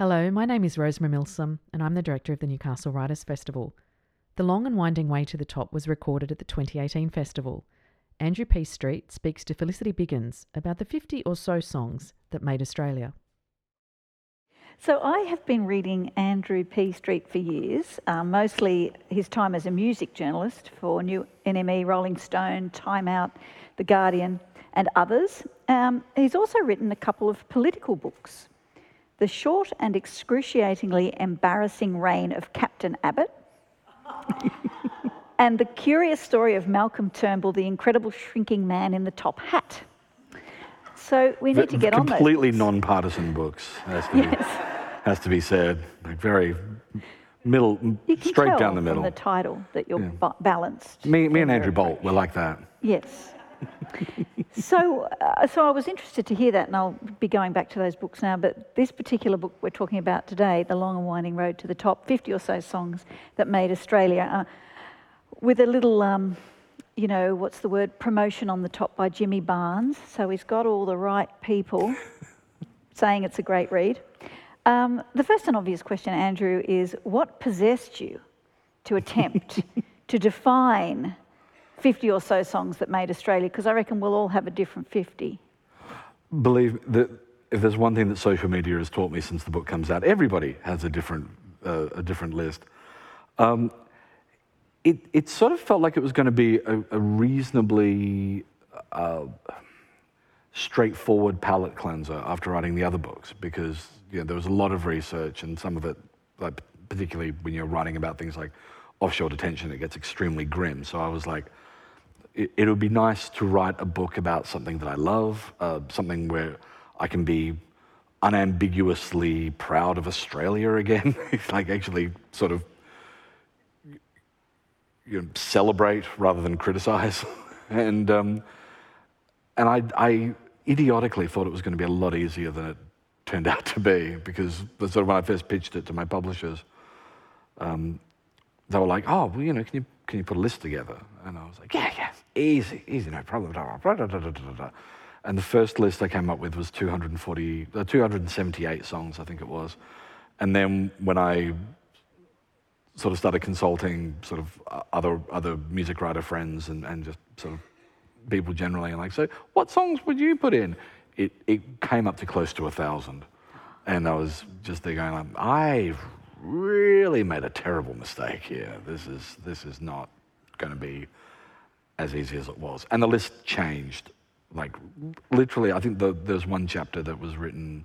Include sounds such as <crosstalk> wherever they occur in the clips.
Hello, my name is Rosemarie Milsom, and I'm the director of the Newcastle Writers Festival. The Long and Winding Way to the Top was recorded at the 2018 festival. Andrew P. Street speaks to Felicity Biggins about the 50 or so songs that made Australia. So I have been reading Andrew P. Street for years, uh, mostly his time as a music journalist for New NME, Rolling Stone, Time Out, The Guardian, and others. Um, he's also written a couple of political books. The Short and Excruciatingly Embarrassing Reign of Captain Abbott, and The Curious Story of Malcolm Turnbull, the Incredible Shrinking Man in the Top Hat. So we need to get on those. Completely non-partisan books, has to, Yes. be, has to be said. Like very middle, You can straight down the middle. from the title that you're ba- balanced. me, me and Andrew Bolt were like that. Yes. So, uh, so I was interested to hear that, and I'll be going back to those books now. But this particular book we're talking about today, "The Long and Winding Road to the Top," 50 or so songs that made Australia, uh, with a little, um, you know, what's the word, promotion on the top by Jimmy Barnes. So he's got all the right people <laughs> saying it's a great read. Um, the first and obvious question, Andrew, is what possessed you to attempt <laughs> to define 50 or so songs that made Australia? Because I reckon we'll all have a different 50. Believe that if there's one thing that social media has taught me since the book comes out, everybody has a different, uh, a different list. Um, it, it sort of felt like it was going to be a, a reasonably uh, straightforward palate cleanser after writing the other books because you know, there was a lot of research and some of it, like particularly when you're writing about things like offshore detention, it gets extremely grim. So I was like, it, would be nice to write a book about something that I love, uh, something where I can be unambiguously proud of Australia again, <laughs> like actually sort of you know, celebrate rather than criticize. <laughs> and um, and I, I idiotically thought it was going to be a lot easier than it turned <laughs> out to be because sort of when I first pitched it to my publishers, um, they were like, "Oh, well, you know, can you can you put a list together?" And I was like, "Yeah, yeah, easy, easy, no problem." And the first list I came up with was 240, uh, 278 songs, I think it was. And then when I sort of started consulting sort of uh, other other music writer friends and, and just sort of people generally, and like, so what songs would you put in? It it came up to close to a thousand, and I was just there going, like, I've really made a terrible mistake here. This is this is not going to be as easy as it was, and the list changed. Like literally, I think the, there's one chapter that was written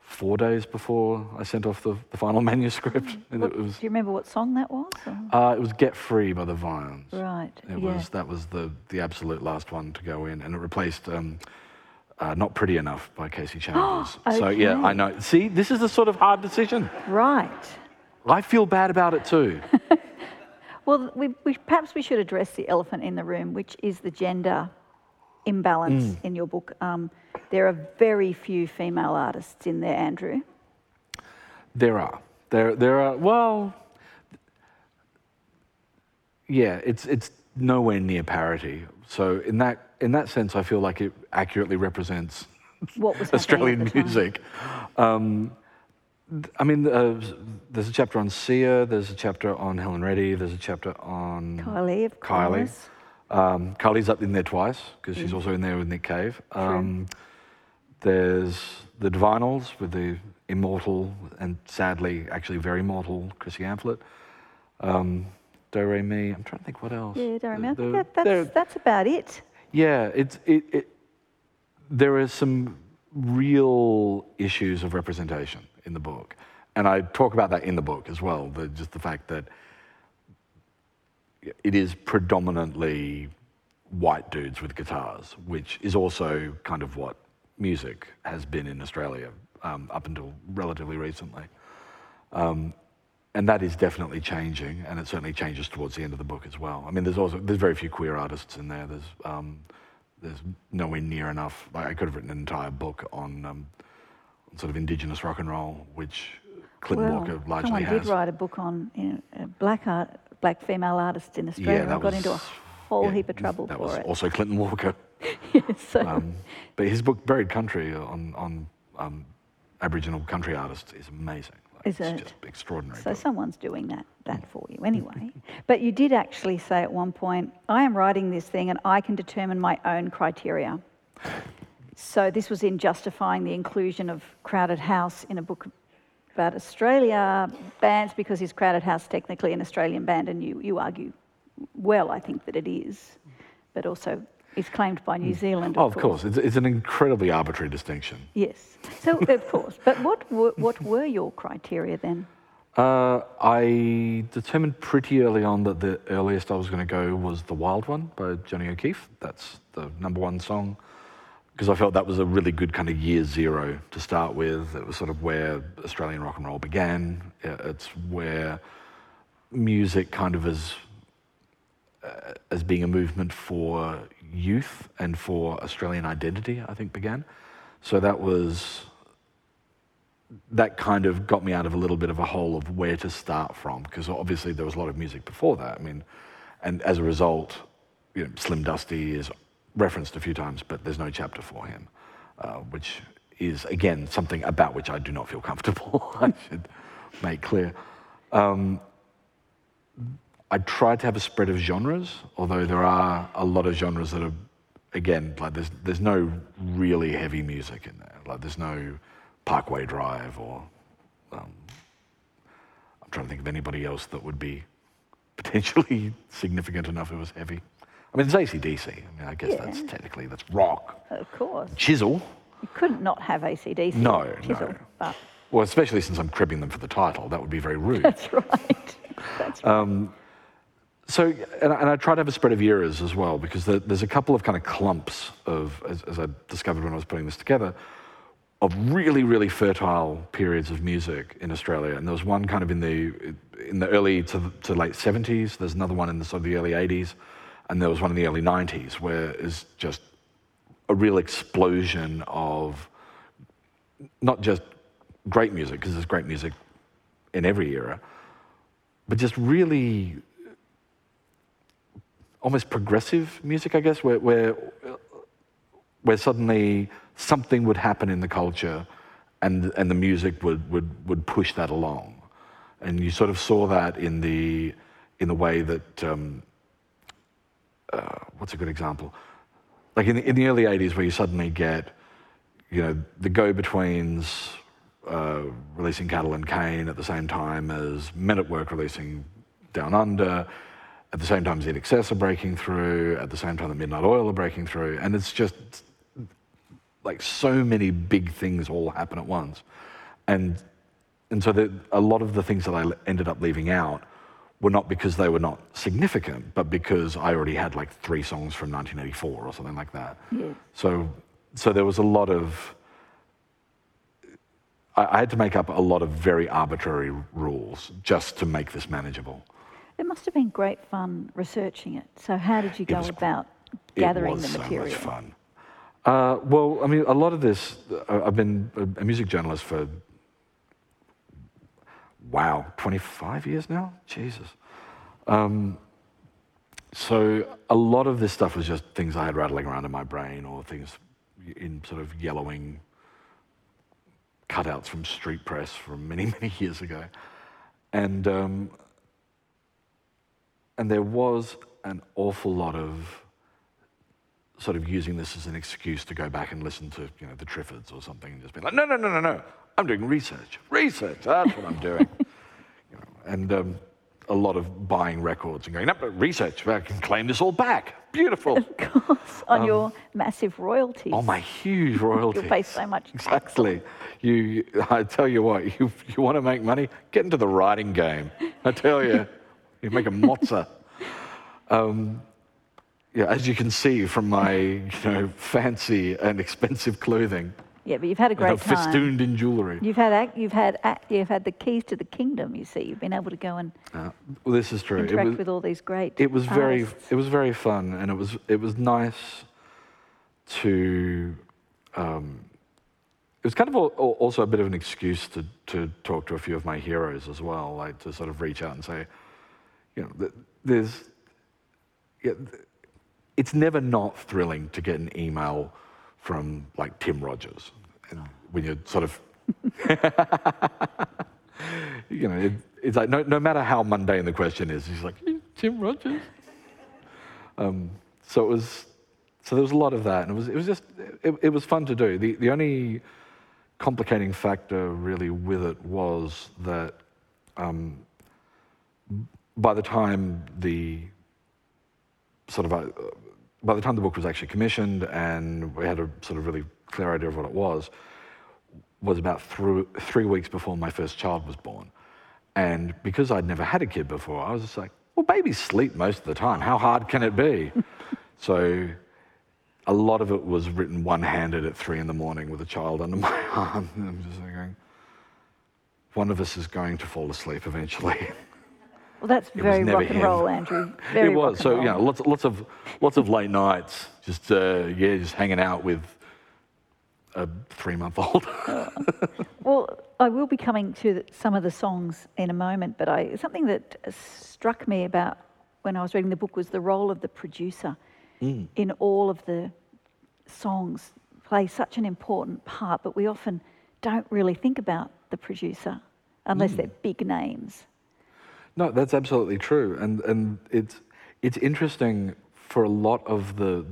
four days before I sent off the, the final <laughs> manuscript, and What- it was do you remember what song that was? uh, it was "Get Free" by the Vines. Right, It yeah. was that was the the absolute last one to go in, and it replaced um, uh, "Not Pretty Enough" by Kasey <gasps> Chambers. So yeah, I know. See, this is the sort of hard decision. Right. I feel bad about it too. <laughs> Well, we, we, perhaps we should address the elephant in the room, which is the gender imbalance Mm. in your book. Um, there are very few female artists in there, Andrew. There are. There, there are. Well, yeah, it's it's nowhere near parity. So in that in that sense, I feel like it accurately represents What was <laughs> Australian at the time? music. Um, I mean, uh, there's a chapter on Sia. There's a chapter on Helen Reddy. There's a chapter on Kylie, of Kylie. course. Um, Kylie's up in there twice because she's also in there with Nick Cave. Um, there's the Divinyls with the immortal and sadly, actually very mortal Chrissy Amphlett. Um, Do Re Mi. I'm trying to think what else. Yeah, don't remember. The- That, that's, that's about it. Yeah, it's it, it. There are some real issues of representation in the book, and I talk about that in the book as well. The, just the fact that it is predominantly white dudes with guitars, which is also kind of what music has been in Australia um, up until relatively recently. Um, and that is definitely changing, and it certainly changes towards the end of the book as well. I mean, there's also there's very few queer artists in there. There's um, there's nowhere near enough. Like I could have written an entire book on um, sort of indigenous rock and roll, which Clinton well, Walker largely someone has. did write a book on you know, black art, black female artists in Australia. and that got into a whole yeah, heap of trouble that for was it. also Clinton Walker. <laughs> so, Um, but his book Buried Country on on um, Aboriginal country artists is amazing. Is it's it? just extraordinary. So book. someone's doing that that mm. for you anyway. <laughs> but you did actually say at one point, I am writing this thing and I can determine my own criteria. So this was in justifying the inclusion of Crowded House in a book about Australia bands because is Crowded House technically an Australian band and you, you argue well I think that it is, but also is claimed by New Zealand. Oh, of course. It's, it's an incredibly arbitrary distinction. Yes. So of <laughs> course. But what were, what were your criteria then? Uh, I determined pretty early on that the earliest I was going to go was The Wild One by Johnny O'Keefe. That's the number one song. Because I felt that was a really good kind of year zero to start with. It was sort of where Australian rock and roll began. It's where music kind of as, uh, as being a movement for youth and for Australian identity, I think, began. So that was that kind of got me out of a little bit of a hole of where to start from because obviously there was a lot of music before that. I mean, and as a result, you know, Slim Dusty is referenced a few times, but there's no chapter for him, uh, which is again something about which I do not feel comfortable. <laughs> I should make clear. Um, I tried to have a spread of genres, although there are a lot of genres that are, again, like there's there's no really heavy music in there. Like there's no Parkway Drive or um, I'm trying to think of anybody else that would be <laughs> potentially significant enough it was heavy. I mean, it's ACDC. I mean, I guess Yeah. that's technically that's rock. Of course. Chisel, You couldn't not have ACDC. No, Chisel, no. But well, especially since I'm cribbing them for the title, that would be very rude. <laughs> that's right. <laughs> That's right. So, and, I- and I try to have a spread of eras as well, because there, there's a couple of kind of clumps of, as, as I discovered when I was putting this together, of really, really fertile periods of music in Australia. And there was one kind of in the in the early to, to late 70s. There's another one in the sort of the early 80s, and there was one in the early 90s where it's just a real explosion of not just great music, because there's great music in every era, but just really almost progressive music, I guess, where, where, where suddenly something would happen in the culture and, and the music would, would, would push that along. And you sort of saw that in the, in the way that, um, uh, what's a good example? Like in the, in the early 80s, where you suddenly get, you know, the go-betweens uh, releasing Cattle and Cane at the same time as Men at Work releasing Down Under, at the same time INXS are breaking through, at the same time that Midnight Oil are breaking through, and it's just like so many big things all happen at once, and and so the, a lot of the things that I ended up leaving out were not because they were not significant, but because I already had like three songs from 1984 or something like that. Yes. So, so there was a lot of. I, I had to make up a lot of very arbitrary rules just to make this manageable. It must have been great fun researching it. So how did you go was- about gathering the material? it was so much fun. Uh, well, I mean, a lot of this. Uh, I've been a, a music journalist for wow, 25 years now. Jesus. Um, so a lot of this stuff was just things I had rattling around in my brain, or things in sort of yellowing cutouts from street press from many, <laughs> many years ago, and um, and there was an awful lot of sort of using this as an excuse to go back and listen to you know the Triffids or something and just be like, no, no, no, no, no, I'm doing research, research. That's what I'm doing. <laughs> you know, and um, a lot of buying records and going, no, but research. I can claim this all back. Beautiful. Of course, on your massive royalties. Oh, my huge <laughs> royalties. You'll pay so much tax. Exactly. You, I tell you what, you, you want to make money? Get into the writing game. I tell you, <laughs> you make a mozza. Um, yeah, as you can see from my, you know, fancy and expensive clothing, Yeah, but you've had a great time. festooned in jewellery. You've had you've had you've had the keys to the kingdom. You see, you've been able to go and Uh, well, this is true. Interact was, with all these great. it was very it was very fun and it was it was nice to um, it was kind of al- also a bit of an excuse to to talk to a few of my heroes as well like to sort of reach out and say you know there's it's never not thrilling to get an email from like Tim Rogers and when you're sort of <laughs> you know, it, it's like no, no matter how mundane the question is, he's like, Tim Rogers. Um, so it was, so there was a lot of that, and it was, it was just, it, it was fun to do. The, the only complicating factor really with it was that um, by the time the sort of, uh, by the time the book was actually commissioned and we had a sort of really clear idea of what it was, was about through, three weeks before my first child was born. And because I'd never had a kid before, I was just like, well, babies sleep most of the time. How hard can it be? <laughs> so a lot of it was written one handed at three in the morning with a child under <laughs> my arm. And I'm just thinking, one of us is going to fall asleep eventually. <laughs> Well, that's <laughs> very rock and him. roll, Andrew. Very it was. So, you know, lots, lots, of, lots of late nights, just, uh, yeah, just hanging out with a three month old. <laughs> well, I will be coming to some of the songs in a moment, but I, something that struck me about when I was reading the book was the role of the producer mm. in all of the songs play such an important part, but we often don't really think about the producer unless mm. they're big names. No, that's absolutely true, and and it's it's interesting for a lot of the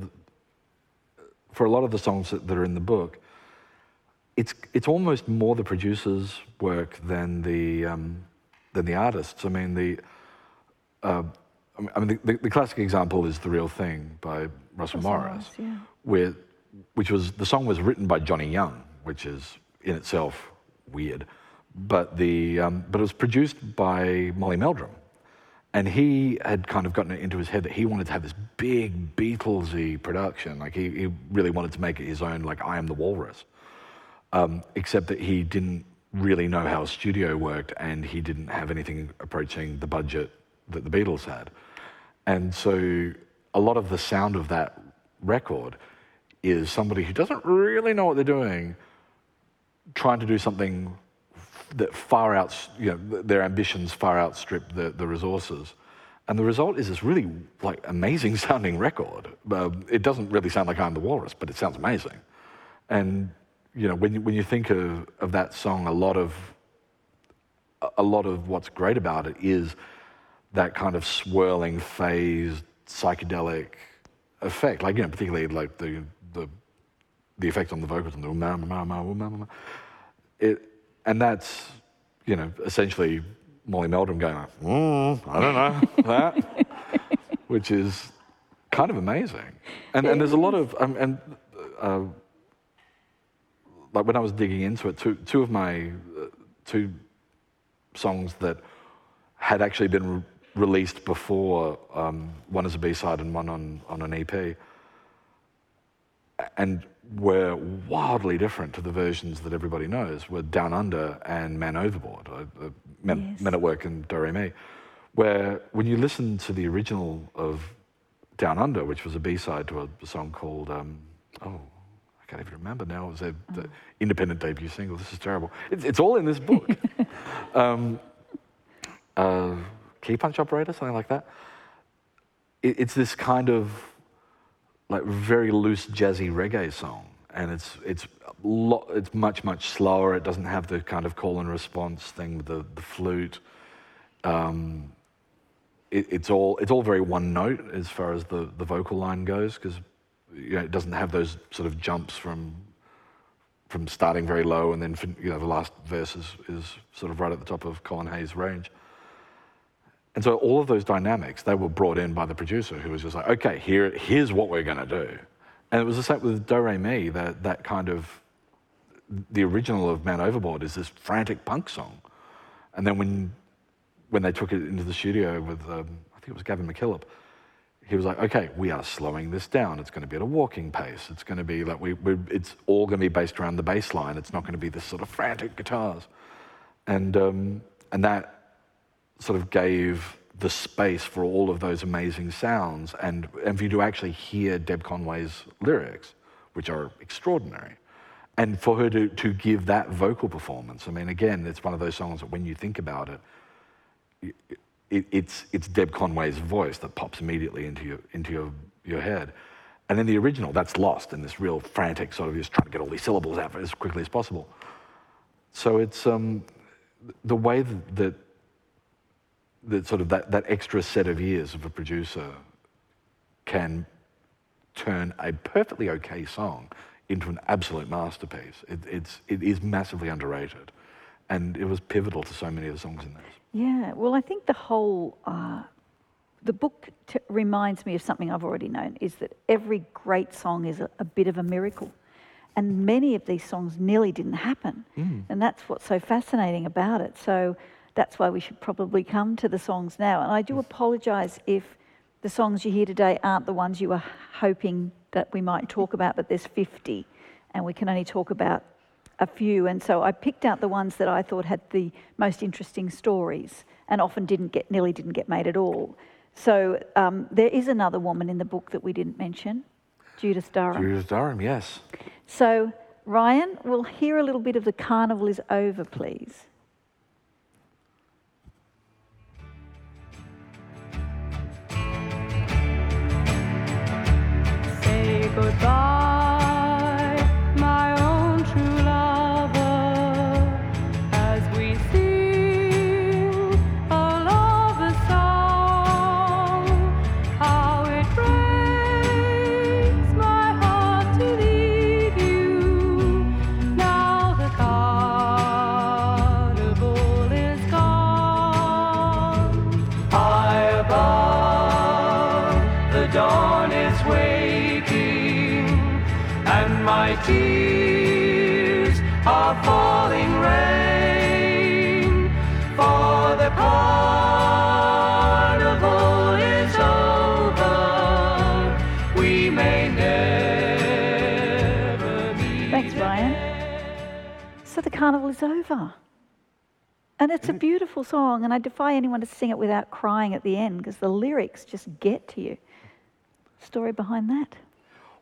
for a lot of the songs that, that are in the book it's, it's almost more the producer's work than the, um, than the artist's. I mean, the, uh, I mean, the, the, classic example is The Real Thing by Russell, Russell Morris, Morris yeah. where, which was, the song was written by Johnny Young, which is in itself weird. But, the, um, but it was produced by Molly Meldrum. And he had kind of gotten it into his head that he wanted to have this big Beatlesy production. Like he, he really wanted to make it his own, like I Am the Walrus um, except that he didn't really know how a studio worked and he didn't have anything approaching the budget that the Beatles had. And so a lot of the sound of that record is somebody who doesn't really know what they're doing trying to do something that far out, you know, their ambitions far outstrip the, the resources. And the result is this really like amazing <laughs> sounding record. Uh, it doesn't really sound like I'm the Walrus, but it sounds amazing. And you know, when you, when you think of, of that song, a lot of a lot of what's great about it is that kind of swirling, phased, psychedelic effect. Like you know, particularly like the the the effect on the vocals and the ma ma ma ma ma. It and that's you know essentially Molly Meldrum going, mm, I don't know <laughs> that, which is kind of amazing. And and there's a lot of um, and. Uh, like when I was digging into it, two, two of my uh, two songs that had actually been re- released before, um, one as a B-side and one on, on an EP, and were wildly different to the versions that everybody knows, were Down Under and Man Overboard, uh, uh, Men, yes. Men, at Work and Do where when you listen to the original of Down Under, which was a B-side to a, a song called, um, oh, I can't even remember now. It was a oh. independent debut single. This is terrible. It's, it's all in this book. <laughs> um, uh, key punch operator, something like that. It, it's this kind of like very loose jazzy reggae song, and it's it's lo- it's much much slower. It doesn't have the kind of call and response thing with the the flute. Um, it, it's all it's all very one note as far as the the vocal line goes because you know, it doesn't have those sort of jumps from from starting very low and then you know the last verse is, is sort of right at the top of Colin Hay's range. And so all of those dynamics they were brought in by the producer who was just like, okay, here here's what we're going to do. And it was the same with Do Re Mi. That that kind of the original of Man Overboard is this frantic punk song, and then when when they took it into the studio with um, I think it was Gavin MacKillop, he was like, okay, we are slowing this down. It's going to be at a walking pace. It's going to be like, we, it's all going to be based around the bass line. It's not going to be this sort of frantic guitars. And, um, and that sort of gave the space for all of those amazing sounds and, and for you to actually hear Deb Conway's lyrics, which are extraordinary. And for her to, to give that vocal performance, I mean, again, it's one of those songs that when you think about it, it, it's, it's Deb Conway's voice that pops immediately into your, into your, your head. And then the original, that's lost in this real frantic sort of just trying to get all these syllables out as quickly as possible. So it's um, the way that, that, that sort of that, that extra set of years of a producer can turn a perfectly okay song into an absolute masterpiece. It, it's, it is massively underrated. And it was pivotal to so many of the songs in this. Yeah, well, I think the whole, uh, the book t- reminds me of something I've already known is that every great song is a, a bit of a miracle. And many of these songs nearly didn't happen. Mm. And that's what's so fascinating about it. So that's why we should probably come to the songs now. And I do apologise if the songs you hear today aren't the ones you were hoping that we might talk <laughs> about, but there's 50 and we can only talk about a few. And so I picked out the ones that I thought had the most interesting stories and often didn't get, nearly didn't get made at all. So um, there is another woman in the book that we didn't mention, Judith Durham. Judith Durham, yes. So, Ryan, we'll hear a little bit of The Carnival is Over, please. Goodbye, Is Over. And it's a beautiful song, and I defy anyone to sing it without crying at the end because the lyrics just get to you. Story behind that?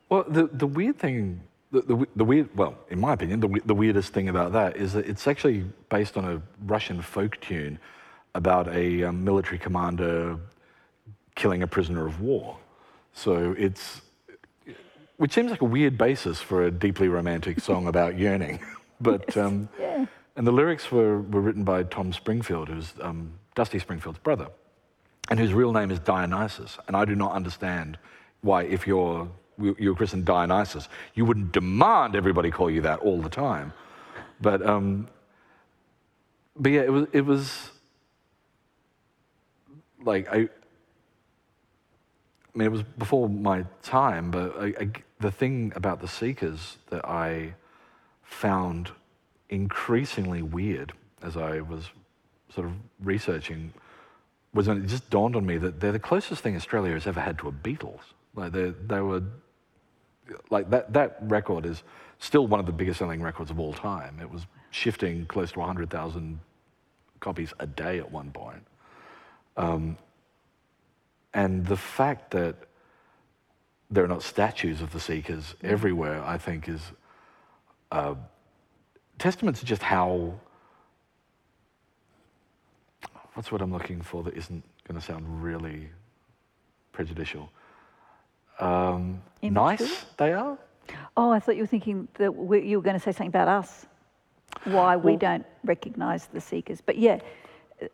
Well, the, the weird thing, the, the, the weird, well, in my opinion, the, the weirdest thing about that is that it's actually based on a Russian folk tune about a um, military commander killing a prisoner of war. So it's, which seems like a weird basis for a deeply romantic song about yearning. <laughs> But, um, Yeah. and the lyrics were, were written by Tom Springfield, who's um, Dusty Springfield's brother, and whose real name is Dionysus. And I do not understand why, if you're, you're christened Dionysus, you wouldn't demand everybody call you that all the time. But, um, but yeah, it was, it was like, I, I mean, it was before my time, but I, I, the thing about the Seekers that I found increasingly weird as I was sort of researching was when it just dawned on me that they're the closest thing Australia has ever had to a Beatles. Like they, they were, like that, that record is still one of the biggest selling records of all time. It was shifting close to 100,000 copies a day at one point. Um, and the fact that there are not statues of the Seekers everywhere, I think, is uh, testament to just how. What's what I'm looking for that isn't going to sound really prejudicial? Um, nice they are. Oh, I thought you were thinking that we, you were going to say something about us, why we Well- don't recognise the seekers. But yeah,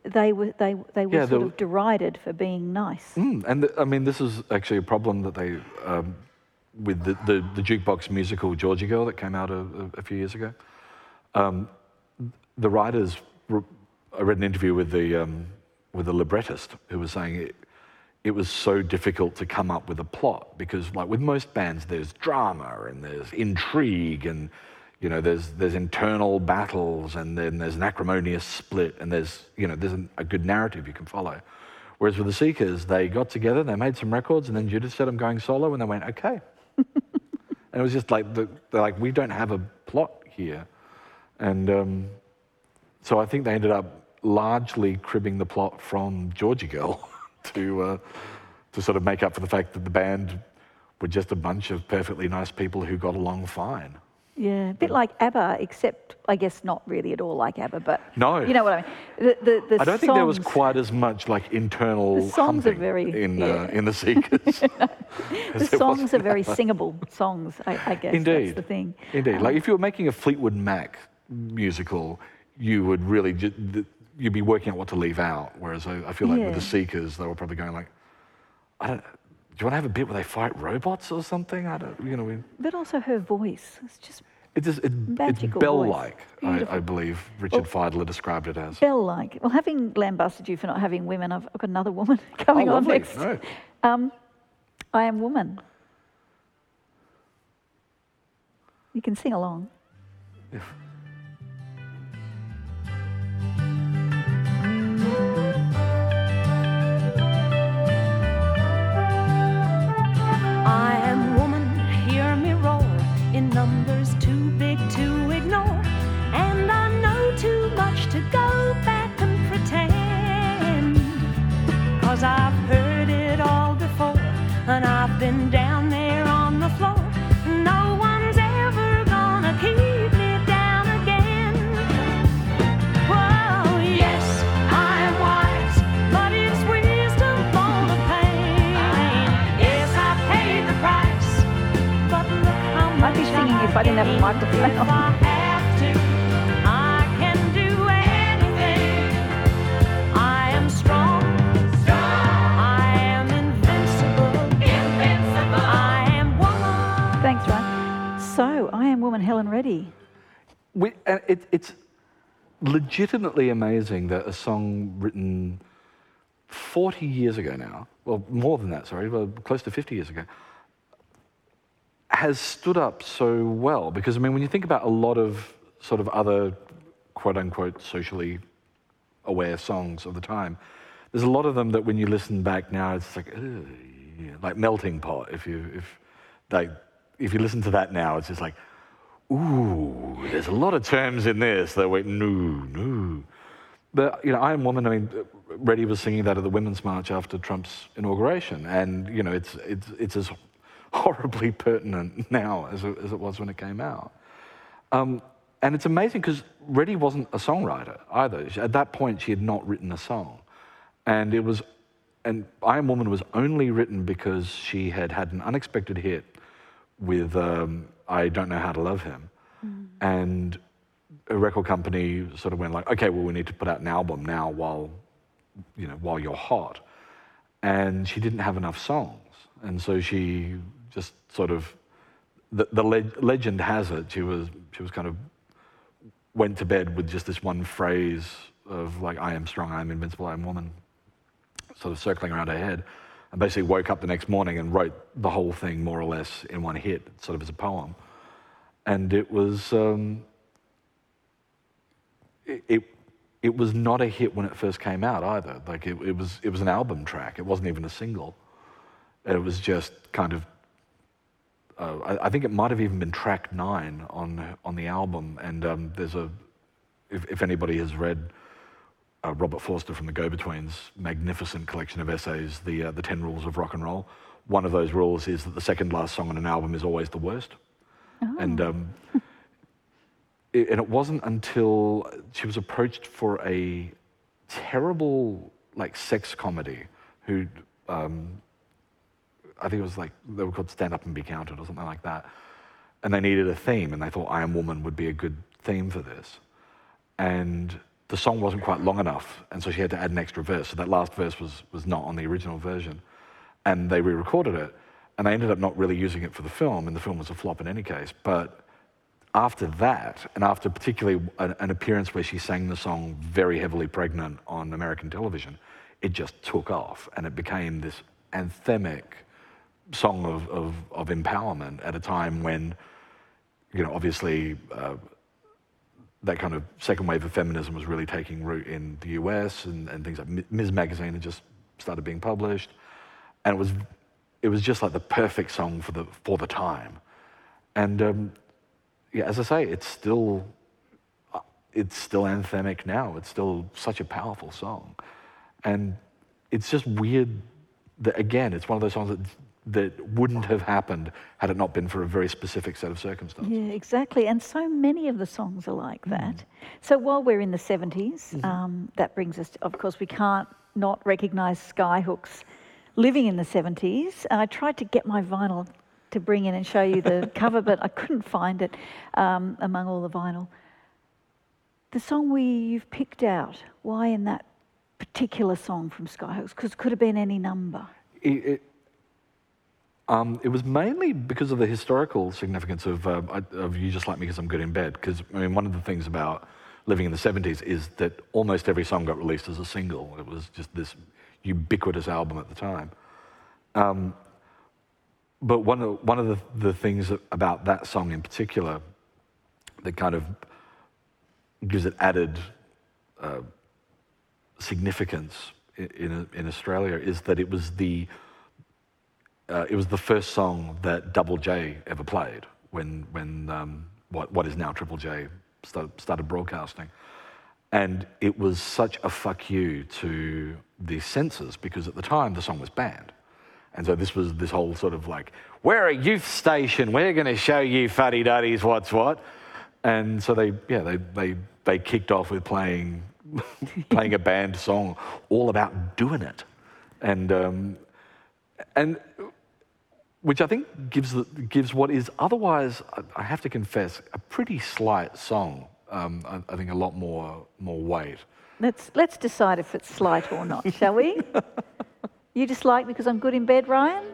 they were they they were Yeah, sort of derided for being nice. Mm, and th- I mean, this is actually a problem that they, um, with the, the, the jukebox musical Georgy Girl that came out a, a, few years ago. Um, the writers, I read an interview with the, um, with the librettist who was saying it, it was so difficult to come up with a plot because, like with most bands, there's drama and there's intrigue and you know there's there's internal battles and then there's an acrimonious split and there's you know there's an, a good narrative you can follow. Whereas with the Seekers, they got together, they made some records, and then Judith said, "I'm going solo," and they went, "Okay." It was just like the, they're like, "We don't have a plot here," and um, so I think they ended up largely cribbing the plot from Georgy Girl <laughs> to uh, to sort of make up for the fact that the band were just a bunch of perfectly nice people who got along fine. Yeah, a bit like ABBA, except I guess not really at all like ABBA, but No. you know what I mean. The, the, the I don't think there was quite as much like internal The songs are very- in yeah. uh, in the Seekers. <laughs> <laughs> The songs are very singable songs. I, I guess Indeed. that's the thing. Indeed. Um, like if you were making a Fleetwood Mac musical, you would really ju- you'd be working out what to leave out. Whereas I, I feel like with the Seekers, they were probably going like, I don't. Do you want to have a bit where they fight robots or something? I don't. You know, we, But also her voice. It's just it is, it, it's bell-like. I, I believe Richard Fidler described it as. bell like. Well, having lambasted you for not having women, I've, I've got another woman <laughs> coming oh, on next. No. Um, I am woman. You can sing along. If- invincible. Invincible. I am woman. Thanks, Ryan. So, I am woman Helen Reddy. We, and it, it's legitimately amazing that a song written 40 years ago now, well, more than that, sorry, well, close to 50 years ago, has stood up so well. Because, I mean, when you think about a lot of sort of other quote unquote socially aware songs of the time, there's a lot of them that when you listen back now, it's like, yeah, like Melting Pot. If you, if, like, if you listen to that now, it's just like, ooh, there's a lot of terms in this that went, no, no. But, you know, I Am Woman, I mean, Reddy was singing that at the Women's March after Trump's inauguration. And, you know, it's, it's, it's as <laughs> horribly pertinent now as it, as it was when it came out. Um, and it's amazing because Reddy wasn't a songwriter either. At that point, she had not written a song. And it was, and I Am Woman was only written because she had had an unexpected hit with um, I Don't Know How to Love Him. And a record company sort of went like, okay, well, we need to put out an album now while, you know, while you're hot. And she didn't have enough songs. And so she just sort of, the, the leg- legend has it, she was, she was kind of went to bed with just this one phrase of like, I am strong, I am invincible, I am woman, sort of circling around her head. And basically woke up the next morning and wrote the whole thing more or less in one hit, sort of as a poem. And it was, um, it, it was not a hit when it first came out either. Like it, it, was, it was an album track, it wasn't even a single. It was just kind of uh, I, I think it might have even been track nine on on the album. And um, there's a, if, if anybody has read uh, Robert Forster from the Go-Betweens' magnificent collection of essays, the uh, the Ten Rules of Rock and Roll. One of those rules is that the second last song on an album is always the worst. And um, it, and it wasn't until she was approached for a terrible like sex comedy who um, I think it was like they were called Stand Up and Be Counted or something like that. And they needed a theme, and they thought I Am Woman would be a good theme for this. And the song wasn't quite long enough, and so she had to add an extra verse. So that last verse was, was not on the original version. And they re recorded it, and they ended up not really using it for the film, and the film was a flop in any case. But after that, and after particularly an, an appearance where she sang the song very heavily pregnant on American television, it just took off, and it became this anthemic song of, of, of empowerment at a time when, you know, obviously uh, that kind of second wave of feminism was really taking root in the US and, and things like Ms. Magazine had just started being published. And it was, it was just like the perfect song for the, for the time. And um, yeah, as I say, it's still, uh, it's still anthemic now. It's still such a powerful song. And it's just weird that, again, it's one of those songs that, that wouldn't have happened had it not been for a very specific set of circumstances. Yeah, exactly. And so many of the songs are like that. So while we're in the 70s, um, that brings us, to, of course, we can't not recognise Skyhooks living in the 70s. I tried to get my vinyl to bring in and show you the <laughs> cover, but I couldn't find it um, among all the vinyl. the song we you've picked out, why in that particular song from Skyhooks? Because it could have been any number. It, it, um, it was mainly because of the historical significance of, uh, of You Just Like Me Because I'm Good in Bed. Because, I mean, one of the things about living in the 70s is that almost every song got released as a single. It was just this ubiquitous album at the time. Um, but one of, one of the, the things about that song in particular that kind of gives it added uh, significance i- in, in Australia is that it was the uh, it was the first song that Double J ever played when when um, what what is now Triple J started, started broadcasting, and it was such a fuck you to the censors because at the time the song was banned, and so this was this whole sort of like we're a youth station, we're going to show you fuddy duddies what's what, and so they yeah they they they kicked off with playing <laughs> playing a banned song all about doing it, and. Um, and which I think gives gives what is otherwise, I- have to confess, a pretty slight song. Um, I, I think a lot more more weight. Let's let's decide if it's slight or not, shall we? <laughs> you just like because I'm good in bed, Ryan?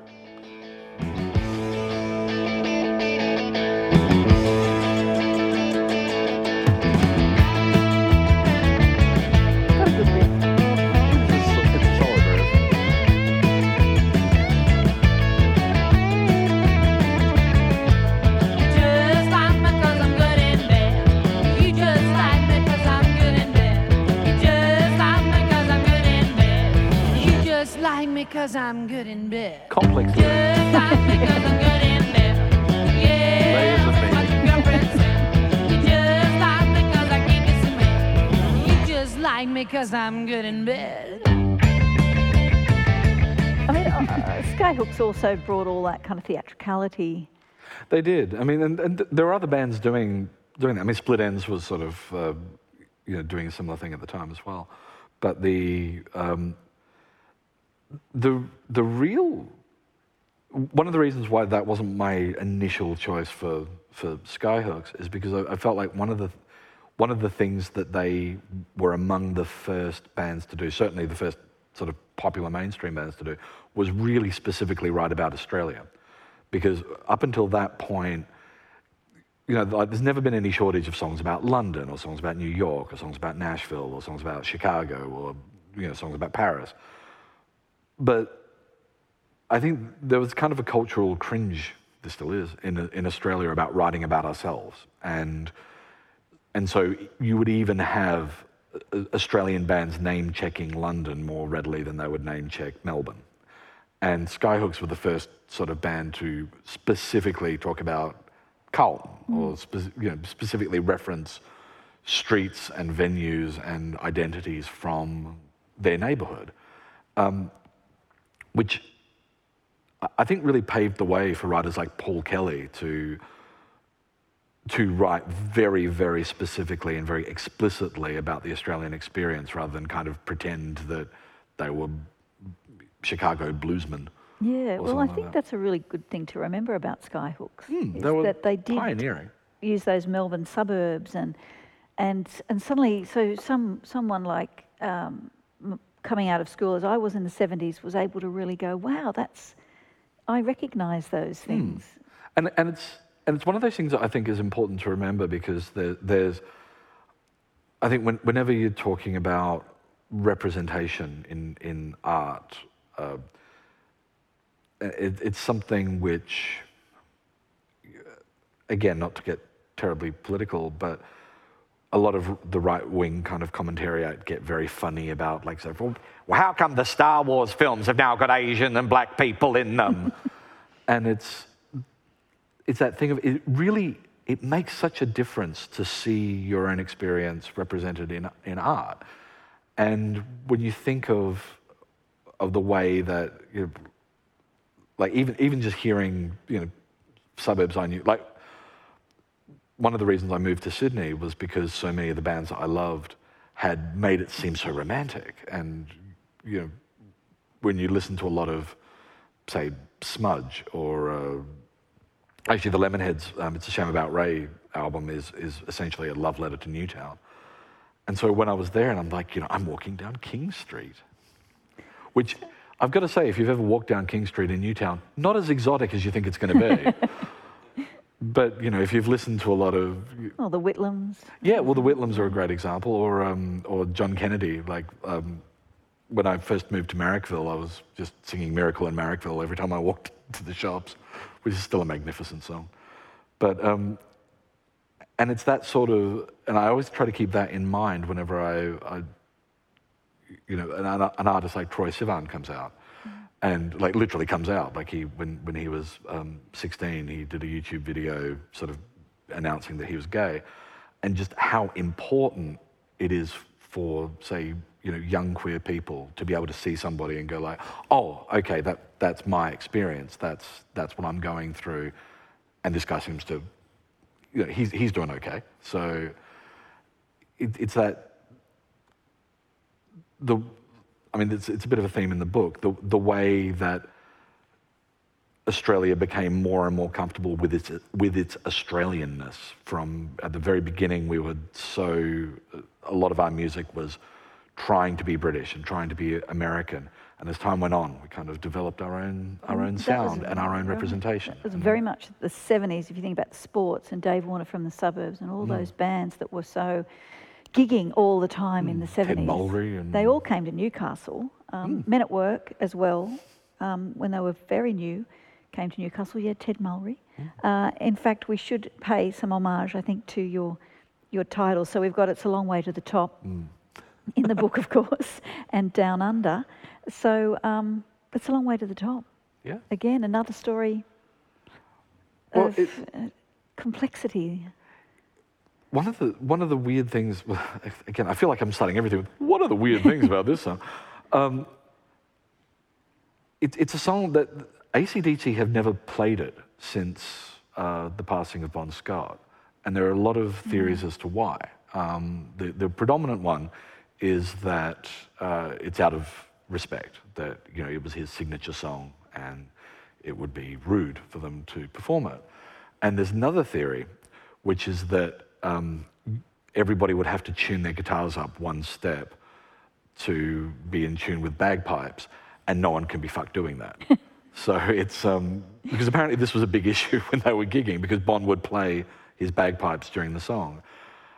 Just like me 'cause I'm good in bed. Complex lyrics. Just like me 'cause I'm good in bed. Yeah, Layers of that's meaning. your girlfriend said. You just like me 'cause I gave you some head. You just like me 'cause I'm good in bed. I mean, uh, uh, Skyhooks also brought all that kind of theatricality. They did. I mean, and, and there are other bands doing doing that. I mean, Split Enz was sort of uh, you know doing a similar thing at the time as well. But the um, the the real one of the reasons why that wasn't my initial choice for for Skyhooks is because I, I felt like one of the one of the things that they were among the first bands to do, certainly the first sort of popular mainstream bands to do, was really specifically write about Australia, because up until that point, you know, like, there's never been any shortage of songs about London or songs about New York or songs about Nashville or songs about Chicago or you know songs about Paris, but I think there was kind of a cultural cringe, there still is, in, in Australia about writing about ourselves. And, and so you would even have uh, Australian bands name checking London more readily than they would name check Melbourne. And Skyhooks were the first sort of band to specifically talk about Carlton or spe- you know, specifically reference streets and venues and identities from their neighborhood, um, which I- think really paved the way for writers like Paul Kelly to to write very, very specifically and very explicitly about the Australian experience rather than kind of pretend that they were Chicago bluesmen. Yeah, well, I something like think that. that's a really good thing to remember about Skyhooks. is they were that they did pioneering. use those Melbourne suburbs and and and suddenly, so some someone like um, coming out of school as I was in the seventies was able to really go, wow, that's I recognise those Hmm. things. And, and, it's, and it's one of those things that I think is important to remember because there, there's, I think when, whenever you're talking about representation in, in art, uh, it, it's something which, again, not to get terribly political, but a lot of the right wing kind of commentary I get very funny about, like, well, how come the Star Wars films have now got Asian and black people in them? <laughs> and it's, it's that thing of it really it makes such a difference to see your own experience represented in in art and when you think of of the way that you know, like even even just hearing you know suburbs I knew like one of the reasons I moved to Sydney was because so many of the bands that I loved had made it seem so romantic and you know when you listen to a lot of say Smudge or uh, Actually, the Lemonheads, um, It's a Shame About Ray album is, is essentially a love letter to Newtown. and so when I was there, and I'm like, you know, I'm walking down King Street, which I've got to say, if you've ever walked down King Street in Newtown, not as exotic as you think it's going to be. But you know, if you've listened to a lot of Oh, the Whitlams. yeah, well, the Whitlams are a great example, or um, or John Kennedy. Like um, when I first moved to Marrickville, I was just singing "Miracle in Marrickville" every time I walked <laughs> to the shops, which is still a magnificent song. But um, and it's that sort of, and I always try to keep that in mind whenever I, I you know, an, an artist like Troye Sivan comes out. And like literally comes out, like he when when he was um, 16, he did a YouTube video sort of announcing that he was gay, and just how important it is for say you know young queer people to be able to see somebody and go like, oh, okay, that that's my experience, that's that's what I'm going through, and this guy seems to, you know, he's he's doing okay. So it, it's that the I mean, it's, it's a bit of a theme in the book, the, the way that Australia became more and more comfortable with its, with its Australianness. From at the very beginning, we were so, a lot of our music was trying to be British and trying to be American. And as time went on, we kind of developed our own, our own That was sound and our own representation. It was very much the 70s, if you think about sports and Dave Warner from the suburbs and Mm. all those bands that were so gigging all the time in the 70s. Mm. Ted Mulry and- They all came to Newcastle. Um, Men at Work as well, um, when they were very new, came to Newcastle. Yeah, Ted Mulry. Uh, in fact, we should pay some homage, I think, to your your title. So we've got It's a Long Way to the Top in the book, of <laughs> course, and Down Under. So um, It's a Long Way to the Top. yeah. Again, another story Well, of it- uh, complexity. One of the one of the weird things, <laughs> again, I feel like I'm starting everything with one of the weird things about this song. <laughs> Um, it, it's a song that ACDC have never played it since uh, the passing of Bon Scott, and there are a lot of theories as to why. Um, the, the predominant one is that uh, it's out of respect, that you know it was his signature song, and it would be rude for them to perform it. And there's another theory, which is that um, everybody would have to tune their guitars up one step to be in tune with bagpipes, and no one can be fucked doing that. <laughs> so it's um, because apparently this was a big <laughs> issue when they were gigging because Bon would play his bagpipes during the song.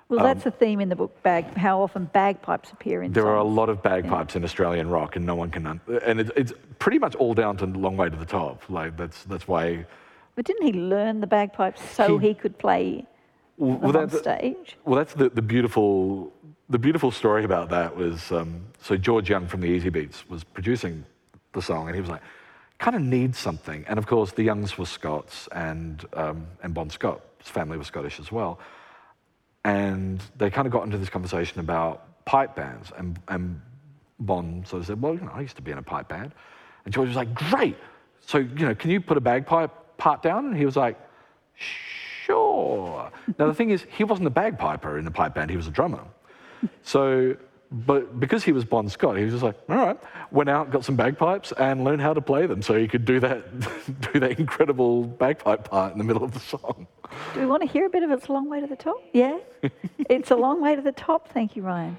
Well, that's a theme in the book, bag, how often bagpipes appear in Um, There are a lot of bagpipes in Australian rock, and no one can. Un- and it, it's pretty much all down to "Long Way to the Top." Like that's that's why. But didn't he learn the bagpipes so He- he, could play Well, on stage? Well, that's the, the beautiful the beautiful story about that was um, so George Young from the Easybeats was producing the song, and he was like, kind of needs something. And of course, the Youngs were Scots, and um, and Bon Scott's family was Scottish as well. And they kind of got into this conversation about pipe bands, and and Bon sort of said, well, you know, I used to be in a pipe band, and George was like, great. So you know, can you put a bagpipe part down? And he was like, Sure. Now, the thing is, he wasn't a bagpiper in the pipe band, he was a drummer. So, but because he was Bon Scott, he was just like, all right, went out, got some bagpipes, and learned how to play them so he could do that, <laughs> do that incredible bagpipe part in the middle of the song. Do we want to hear a bit of It's a Long Way to the Top? Yeah? <laughs> it's a long way to the top. Thank you, Ryan.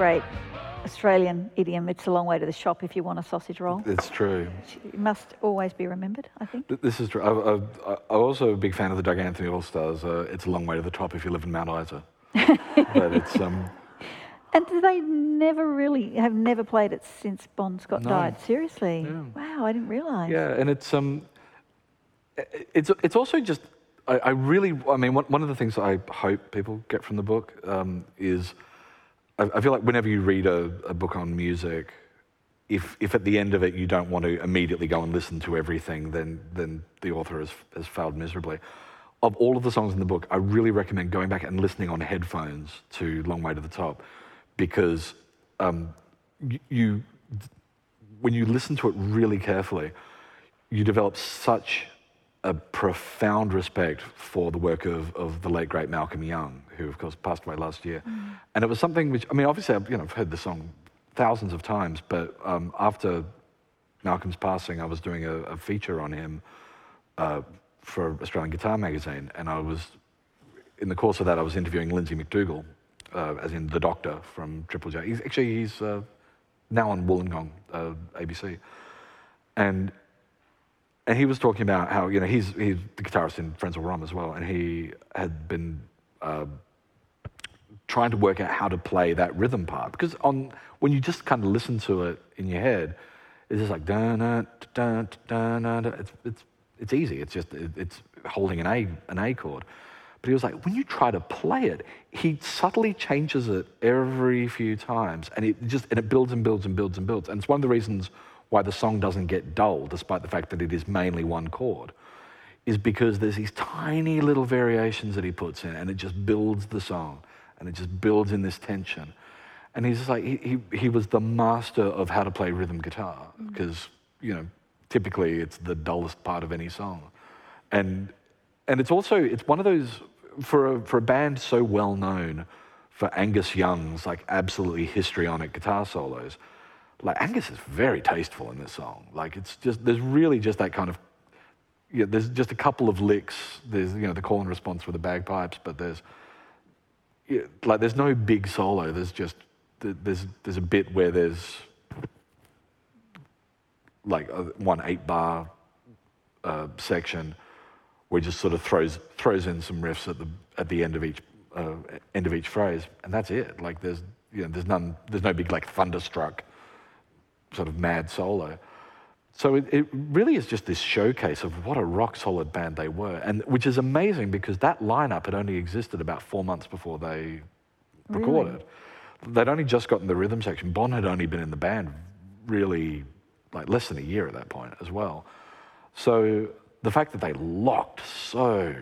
Great Australian idiom, it's a long way to the shop if you want a sausage roll. It's true. It must always be remembered, I think. This is true. I, I, I'm also a big fan of the Doug Anthony All Stars. Uh, it's a long way to the top if you live in Mount Isa. <laughs> but it's um, And they never really have never played it since Bon Scott No. died? Seriously? Yeah. Wow, I didn't realise. yeah, and it's um, it's it's also just I, I really I mean one, one of the things that I hope people get from the book um, is I, feel like whenever you read a, a book on music, if if at the end of it you don't want to immediately go and listen to everything, then then the author has has failed miserably. Of all of the songs in the book, I really recommend going back and listening on headphones to "Long Way to the Top," because um, you when you listen to it really carefully, you develop such a profound respect for the work of, of the late great Malcolm Young, who of course passed away last year. And it was something which I mean, obviously, I've, you know, I've heard the song thousands of times, but um, after Malcolm's passing, I was doing a, a feature on him uh, for Australian Guitar Magazine, and I was in the course of that, I was interviewing Lindsay McDougall, uh, as in the Doctor from Triple J. He's, actually, he's uh, now on Wollongong, uh, ABC, and and he was talking about how you know he's he's the guitarist in Frenzal Rhomb as well, and he had been uh, trying to work out how to play that rhythm part because on when you just kind of listen to it in your head, it's just like da da da da da. It's it's it's easy. It's just it, it's holding an A an A chord. But he was like, when you try to play it, he subtly changes it every few times, and it just and it builds and builds and builds and builds. And it's one of the reasons why the song doesn't get dull, despite the fact that it is mainly one chord, is because there's these tiny little variations that he puts in, and it just builds the song, and it just builds in this tension. And he's just like he he, he was the master of how to play rhythm guitar mm. because you know typically it's the dullest part of any song, and and it's also it's one of those for a, for a band so well known for Angus Young's like absolutely histrionic guitar solos. Like Angus is very tasteful in this song. Like it's just there's really just that kind of yeah. There's just a couple of licks. There's you know the call and response with the bagpipes, but there's like there's no big solo. There's just there's there's a bit where there's like one eight bar uh, section where just sort of throws throws in some riffs at the at the end of each uh, end of each phrase, and that's it. Like there's you know there's none there's no big like thunderstruck sort of mad solo. So it, it really is just this showcase of what a rock solid band they were, and which is amazing because that lineup had only existed about four months before they recorded. They'd only just gotten the rhythm section. Bon had only been in the band really like less than a year at that point as well. So the fact that they locked so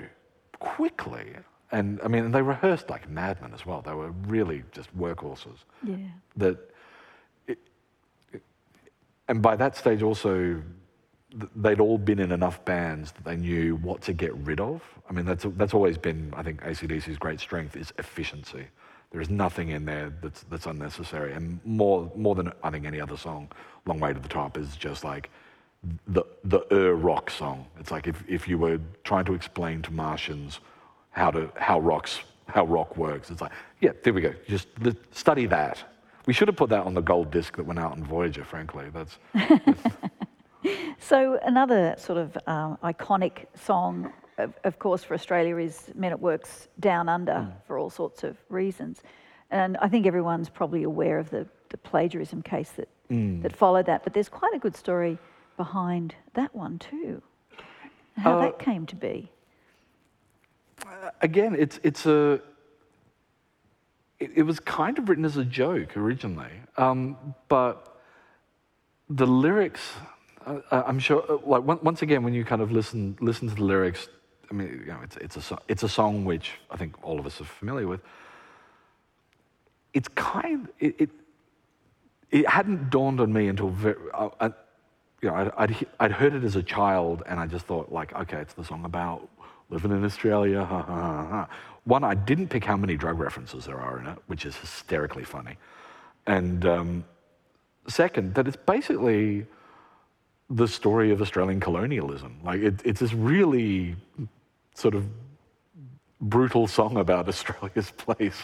quickly, and I mean, they rehearsed like madmen as well. They were really just workhorses. Yeah. That, and by that stage also, they'd all been in enough bands that they knew what to get rid of. I mean, that's that's always been, I think, ACDC's great strength is efficiency. There is nothing in there that's that's unnecessary, and more more than I think any other song, "Long Way to the Top" is just like the the er rock song. It's like if, if you were trying to explain to Martians how to how rocks how rock works. It's like yeah, there we go. Just study that. We should have put that on the gold disc that went out on Voyager. Frankly, that's <laughs> So another sort of um, iconic song, of, of course, for Australia is Men at Work's Down Under mm. for all sorts of reasons. And I think everyone's probably aware of the, the plagiarism case that, mm. that followed that. But there's quite a good story behind that one too. How uh, that came to be. Uh, again, it's it's a. It, it was kind of written as a joke originally, um, but the lyrics, uh, I'm sure, uh, like once again, when you kind of listen listen to the lyrics, I mean, you know, it's it's a it's a song which I think all of us are familiar with. It's kind it. it it hadn't dawned on me until very, uh, uh, you know, I'd, I'd, I'd heard it as a child, and I just thought, like, okay, it's the song about living in Australia. Ha, ha, ha. One, I didn't pick how many drug references there are in it, which is hysterically funny. And um, second, that it's basically the story of Australian colonialism. Like, it, it's this really sort of brutal song about <laughs> Australia's place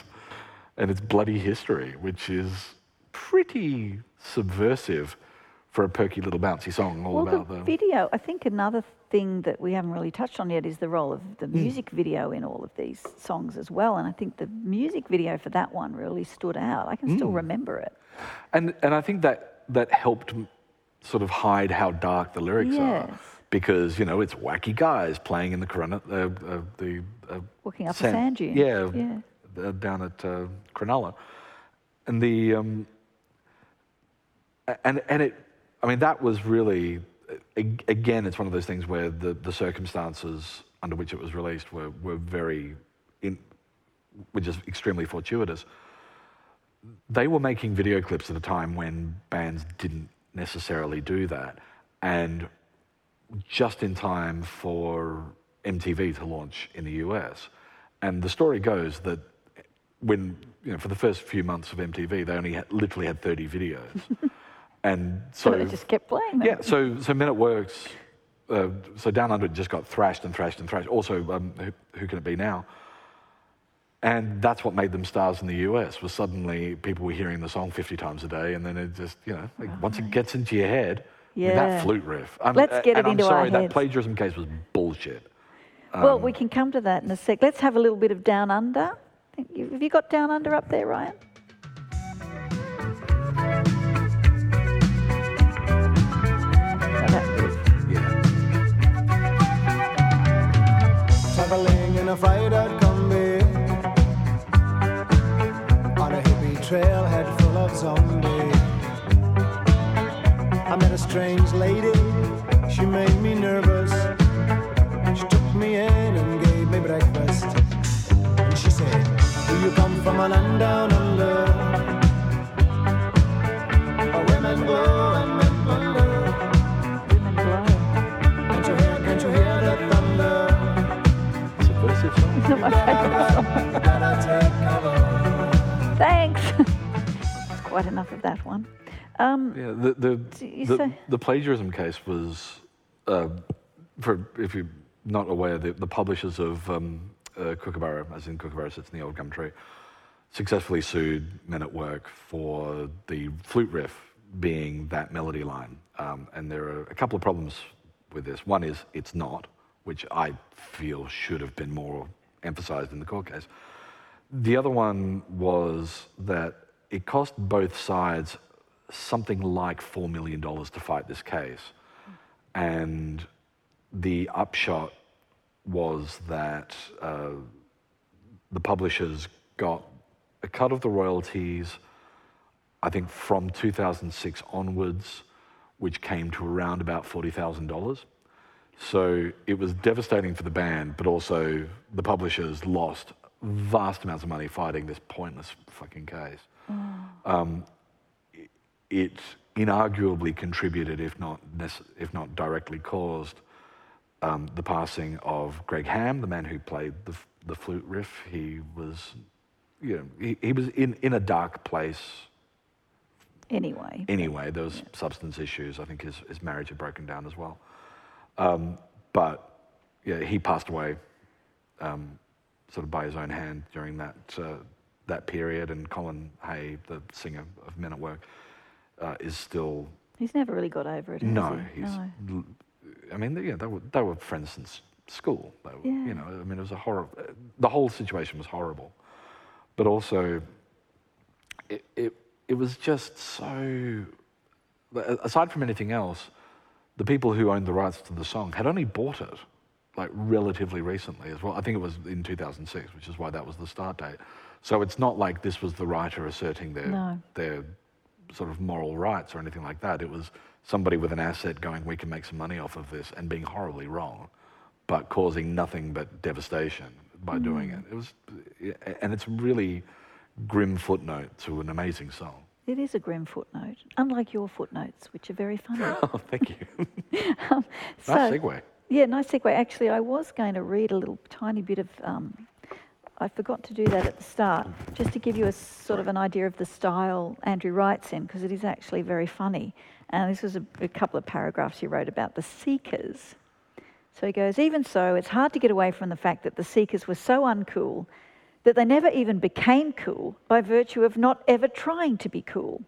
and its bloody history, which is pretty subversive for a perky little bouncy song all Well, about the the. video, I think another thing that we haven't really touched on yet is the role of the Hmm. music video in all of these songs as well. And I think the music video for that one really stood out. I can still Hmm. remember it. And and I think that that helped sort of hide how dark the lyrics are because you know it's wacky guys playing in the corona, uh, uh, the uh, Walking up a sand dune. Yeah, Yeah. uh, down at uh, Cronulla, and the um, and and it, I mean that was really again it's one of those things where the the circumstances under which it was released were were very in, were just extremely fortuitous they were making video clips at a time when bands didn't necessarily do that. And just in time for MTV to launch in the US. And the story goes that when, you know, for the first few months of MTV, they only had, literally had 30 videos. <laughs> and so, So they just kept playing them. yeah, so, so Men at Works, uh, so Down Under just got thrashed and thrashed and thrashed. Also, um, who, who Can It Be Now? And that's what made them stars in the US, was suddenly people were hearing the song 50 times a day, and then it just, you know, like once it gets into your head, Yeah. that flute riff. I'm, Let's get it and I'm into our sorry, that plagiarism case was bullshit. well, Um, we can come to that in a sec. Let's have a little bit of Down Under. Have you got Down Under up there, Ryan? A out Kombi on a hippie trailhead full of zombies. I met a strange lady, she made me nervous. She took me in and gave me breakfast. And she said, Do you come from a land down under? Where women glow and Subversive song. Not my favourite song. Better take cover. Thanks. That's quite enough of that one. Um, Yeah, the the, the, say- the plagiarism case was, uh, for if you're not aware, the, the publishers of um, uh, Kookaburra, as in Kookaburra sits in the old gum tree, successfully sued Men at Work for the flute riff being that melody line. Um, and there are a couple of problems with this. One is it's not, which I feel should have been more emphasized in the court case. The other one was that it cost both sides something like $4 million to fight this case. And the upshot was that uh, the publishers got a cut of the royalties, I think from 2006 onwards, which came to around about $40,000. So it was devastating for the band, but also the publishers lost vast amounts of money fighting this pointless fucking case. Um, it- it inarguably contributed, if not if not directly caused, um, the passing of Greg Ham, the man who played the, the flute riff. He was, you know, he, he was in, in a dark place anyway. anyway. There was substance issues. I think his, his marriage had broken down as well. Um, but yeah, he passed away um, sort of by his own hand during that uh, that period. And Colin Hay, the singer of Men at Work, uh, is still He's never really got over it. no. he? He's, no. I mean, yeah, they were they were friends since school. They were, Yeah. You know, I mean, it was a horror. The whole situation was horrible, but also, it it it was just so. Aside from anything else, the people who owned the rights to the song had only bought it like relatively recently as well. I think it was in 2006, which is why that was the start date. So it's not like this was the writer asserting their No. their sort of moral rights or anything like that. It was somebody with an asset going, we can make some money off of this, and being horribly wrong, but causing nothing but devastation by doing mm. it. It was, and it's a really grim footnote to an amazing song. It is a grim footnote, unlike your footnotes, which are very funny. <laughs> Oh, thank you. <laughs> Um, nice segue. Yeah, nice segue. Actually, I was going to read a little tiny bit of. Um, I forgot to do that at the start, just to give you a sort of an idea of the style Andrew writes in, because it is actually very funny. And this was a, a couple of paragraphs he wrote about the Seekers. So he goes, even so, it's hard to get away from the fact that the Seekers were so uncool that they never even became cool by virtue of not ever trying to be cool.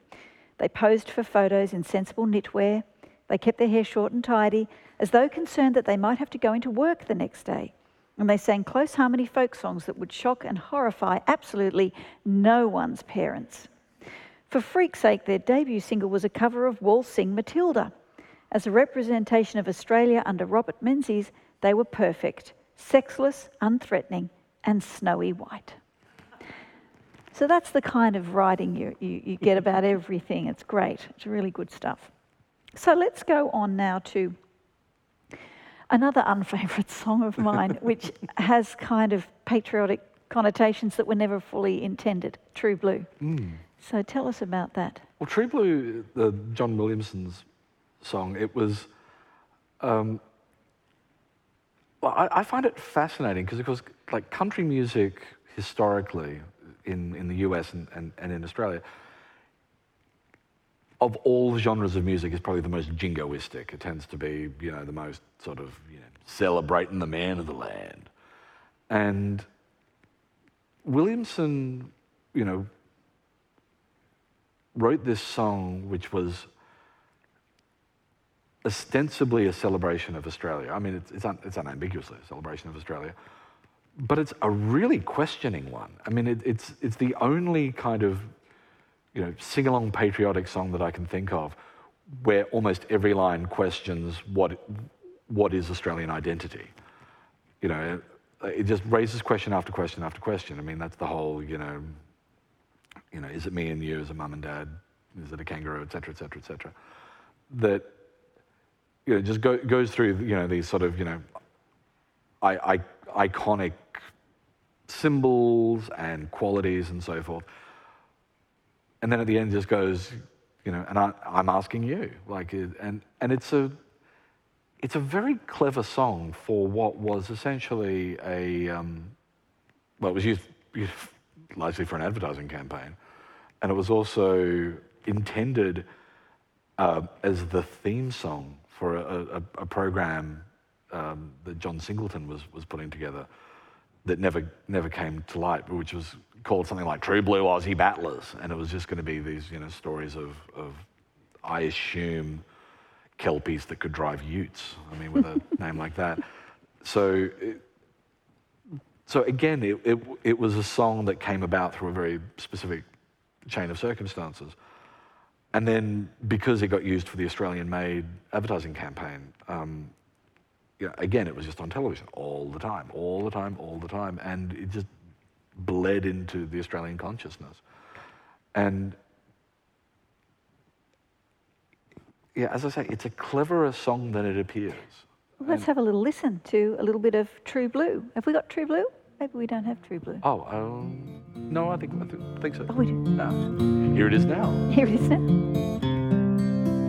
They posed for photos in sensible knitwear. They kept their hair short and tidy, as though concerned that they might have to go into work the next day. And they sang close harmony folk songs that would shock and horrify absolutely no one's parents. For freak's sake, their debut single was a cover of Waltzing Matilda. As a representation of Australia under Robert Menzies, they were perfect, sexless, unthreatening, and snowy white. So that's the kind of writing you, you, you get about <laughs> everything. It's great, it's really good stuff. So let's go on now to another unfavourite <laughs> song of mine, <laughs> which has kind of patriotic connotations that were never fully intended True Blue. So tell us about that. Well, True Blue, the John Williamson's song, it was. Um, well, I, I find it fascinating because, of course, like country music historically in, in the US and, and, and in Australia, of all the genres of music, is probably the most jingoistic. It tends to be, you know, the most sort of you know, celebrating the man of the land. And Williamson, you know, wrote this song which was ostensibly a celebration of Australia. I mean, it's, it's, un, it's unambiguously a celebration of Australia, but it's a really questioning one. I mean, it, it's, it's the only kind of you know, sing along patriotic song that I can think of where almost every line questions what, what is Australian identity. You know, it just raises question after question after question. I mean, that's the whole, you know, you know, is it me and you as a mum and dad? Is it a kangaroo, et cetera, et cetera, et cetera? That, you know, just go, goes through, you know, these sort of, you know, I, I, iconic symbols and qualities and so forth. And then at the end just goes, you know, and I, I'm asking you, like, and, and it's a, it's a very clever song for what was essentially a, um, well, it was used, used largely for an advertising campaign, and it was also intended uh, as the theme song for a, a, a program um, that John Singleton was, was putting together that never never came to light, which was called something like True Blue Aussie Battlers, and it was just going to be these you know stories of, of I assume kelpies that could drive Utes. I mean, with a <laughs> name like that. So, it, so again, it, it it was a song that came about through a very specific chain of circumstances. And then because it got used for the Australian-made advertising campaign, um, you know, again, it was just on television all the time, all the time, all the time, and it just bled into the Australian consciousness. And yeah, as I say, it's a cleverer song than it appears. Well, let's have a little listen to a little bit of True Blue. Have we got True Blue? Maybe we don't have True Blue. Oh, um, no, I think I think, think so. Oh, we do. No. Here it is now. Here it is now.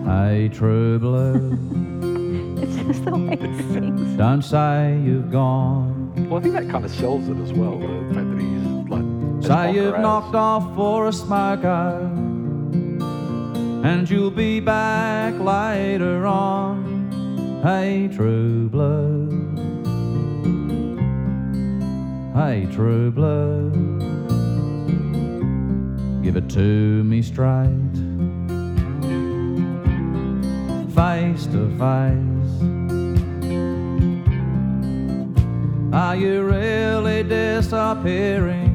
Hey, true blue, It's <laughs> just the way he sings. don't say you've gone. Well, I think that kind of sells it as well. The fact that he's like. as Say you've as- knocked off for a smoker, and you'll be back later on. Hey, true blue. Hey, true blue. Give it to me straight, face to face. Are you really disappearing?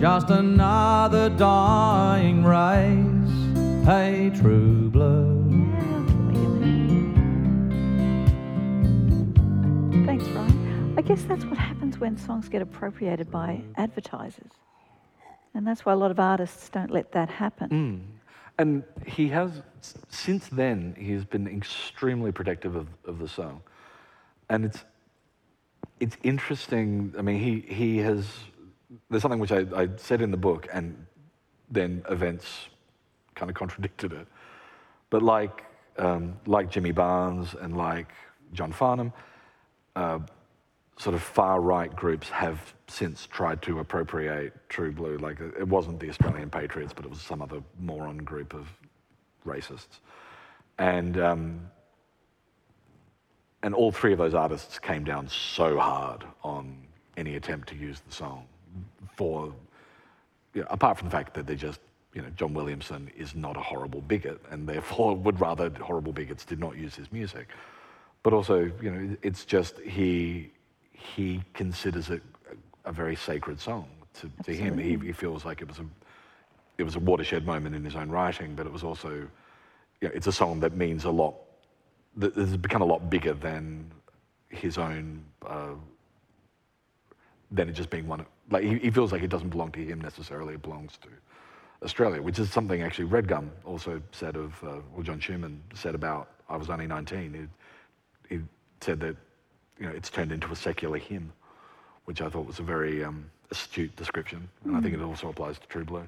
Just another dying race. Hey, true blue. Thanks, Ryan. I guess that's what happens when songs get appropriated by advertisers. And that's why a lot of artists don't let that happen. Hmm. And he has, since then, he's been extremely protective of, of the song. And it's, it's interesting. I mean, he, he has, there's something which I, I said in the book, and then events kind of contradicted it. But like, um, like Jimmy Barnes and like John Farnham, uh, sort of far right groups have since tried to appropriate True Blue. Like it wasn't the Australian Patriots, but it was some other moron group of racists. And um, and all three of those artists came down so hard on any attempt to use the song for, you know, apart from the fact that they're just you know, John Williamson is not a horrible bigot, and therefore <laughs> would rather horrible bigots did not use his music. But also, you know, it's just he he considers it a, a very sacred song to, to him. He, he feels like it was a it was a watershed moment in his own writing, but it was also, you know, it's a song that means a lot, that has become a lot bigger than his own, uh, than it just being one. Like he, he feels like it doesn't belong to him necessarily; it belongs to Australia, which is something actually Redgum also said of, uh, or John Schumann said about I was only 19. He, he said that, you know, it's turned into a secular hymn, which I thought was a very um, astute description, and I think it also applies to True Blue.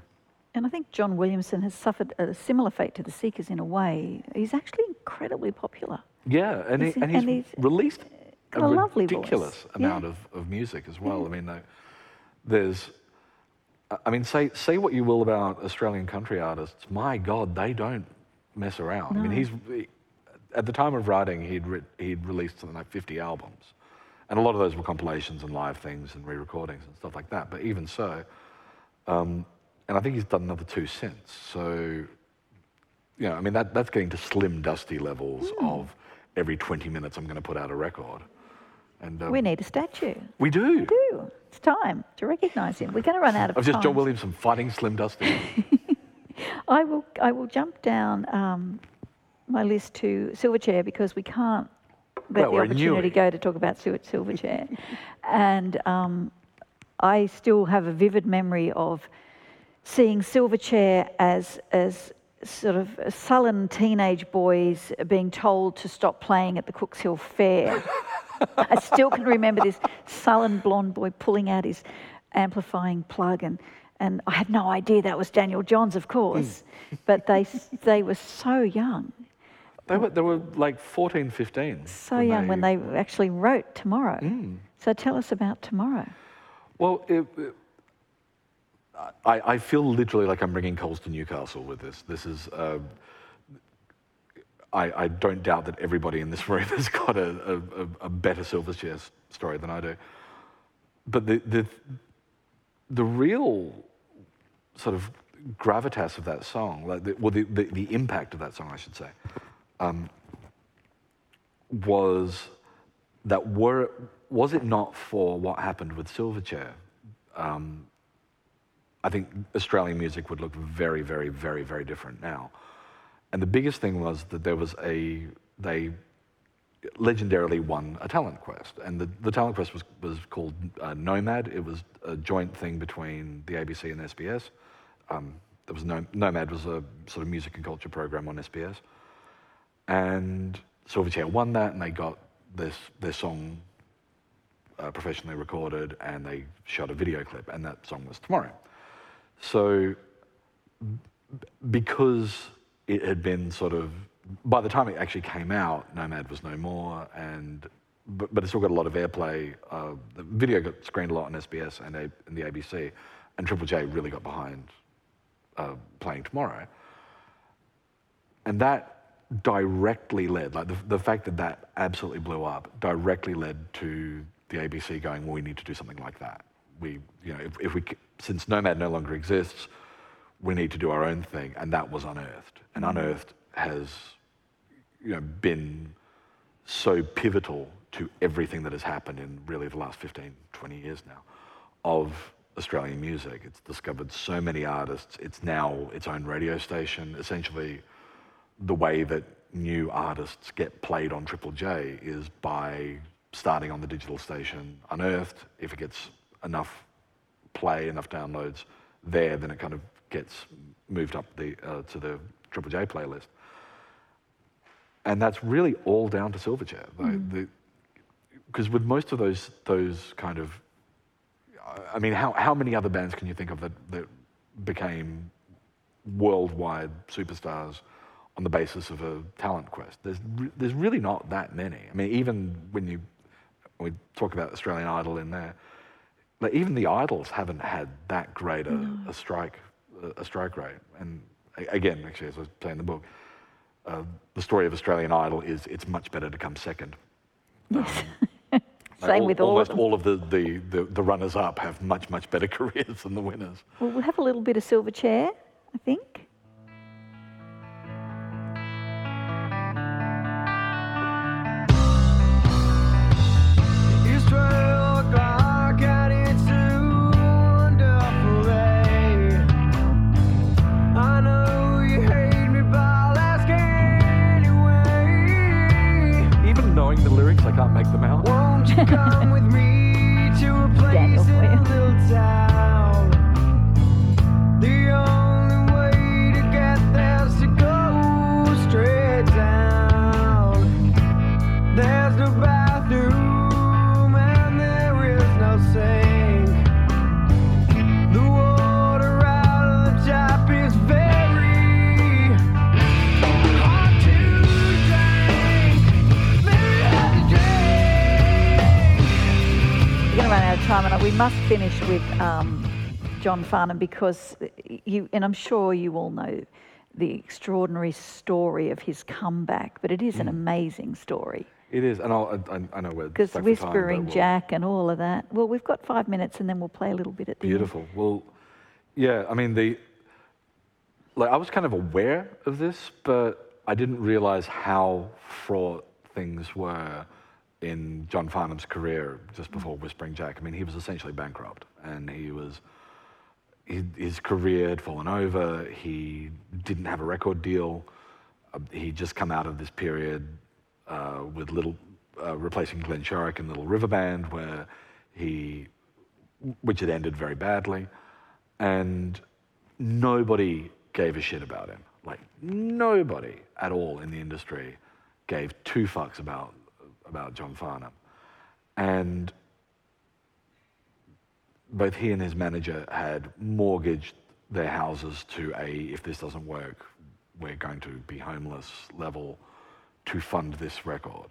And I think John Williamson has suffered a similar fate to the Seekers in a way. He's actually incredibly popular. Yeah, and, he, He's- and he's, and he's released a, a lovely voice. ridiculous Yeah. amount of, of music as well. I mean, there's, I mean, say say what you will about Australian country artists. My God, they don't mess around. I mean, he's he- at the time of writing, he'd re- he'd released something like 50 albums, and a lot of those were compilations and live things and re-recordings and stuff like that. But even so, um, and I think he's done another two since. So you know, I mean, that, that's getting to Slim Dusty levels Hmm. of every 20 minutes I'm going to put out a record. And um, We need a statue. we do. We do. It's time to recognise him. We're going to run out of I've just John Williamson fighting Slim Dusty. <laughs> I will. I will jump down um, my list to Silverchair because we can't let Well, the opportunity go to talk about Stuart Silverchair, <laughs> and um, I still have a vivid memory of seeing Silverchair as as sort of sullen teenage boys being told to stop playing at the Cooks Hill Fair. <laughs> I still can remember this sullen blonde boy pulling out his amplifying plug and and I had no idea that was Daniel Johns, of course, but they they were so young, they, were, they were like 14, 15. so young when they actually wrote Tomorrow. Mm. So tell us about Tomorrow. Well, it, it- I, I feel literally like I'm bringing coals to Newcastle with this. This is. Uh, I, I don't doubt that everybody in this <laughs> room has got a, a, a- better Silverchair story than I do. But the, the, the real sort of gravitas of that song, like the, well, the, the, the impact of that song, I should say, um, was that were was it not for what happened with Silverchair, um, I think Australian music would look very, very, very, very different now. And the biggest thing was that there was a they legendarily won a talent quest, and the, the talent quest was was called uh, Nomad. It was a joint thing between the ABC and SBS. Um, there was no, Nomad was a sort of music and culture program on SBS, and Silverchair won that, and they got this their song uh, professionally recorded, and they shot a video clip, and that song was Tomorrow. So, because it had been sort of, by the time it actually came out, Nomad was no more, and but, but it still got a lot of airplay. Uh, the video got screened a lot on SBS and, a, and the ABC, and Triple J really got behind uh, playing Tomorrow. And that directly led, like the, the fact that that absolutely blew up, directly led to the ABC going, well, we need to do something like that. We, you know, if, if we, since Nomad no longer exists, we need to do our own thing. And that was Unearthed. And mm. Unearthed has, you know, been so pivotal to everything that has happened in really the last 15, 20 years now of Australian music. It's discovered so many artists. It's now its own radio station. Essentially, the way that new artists get played on Triple J is by starting on the digital station Unearthed. If it gets enough play, enough downloads there, then it kind of gets moved up the, uh, to the Triple J playlist. And that's really all down to Silverchair. Because with most of those, those kind of, I mean, how, how many other bands can you think of that, that became worldwide superstars on the basis of a talent quest? There's, re- there's really not that many. I mean, even when you when we talk about Australian Idol in there, like even the Idols haven't had that great a, a strike a, a strike rate. And again, actually, as I was saying in the book, uh, the story of Australian Idol is it's much better to come second. Um, <laughs> Same al- with all of almost them. all of the, the, the, the runners up have much much better <laughs> careers than the winners. Well, we'll have a little bit of Silverchair I think. Can't make them out. Finish with um, John Farnham because you, and I'm sure you all know the extraordinary story of his comeback, but it is Mm. an amazing story It is, and I'll, I, I know we're because for time, Whispering we'll- Jack and all of that. Well, we've got five minutes, and then we'll play a little bit at the end. Beautiful. Well, yeah, I mean the like I was kind of aware of this, but I didn't realize how fraught things were in John Farnham's career just before Whispering Jack. I mean, he was essentially bankrupt, and he was he, his career had fallen over. He didn't have a record deal. Uh, he'd just come out of this period uh, with little uh, replacing Glenn Shorrock in Little River Band, where he which had ended very badly, and nobody gave a shit about him. Like nobody at all in the industry gave two fucks about about John Farnham, and both he and his manager had mortgaged their houses to a if this doesn't work, we're going to be homeless level to fund this record,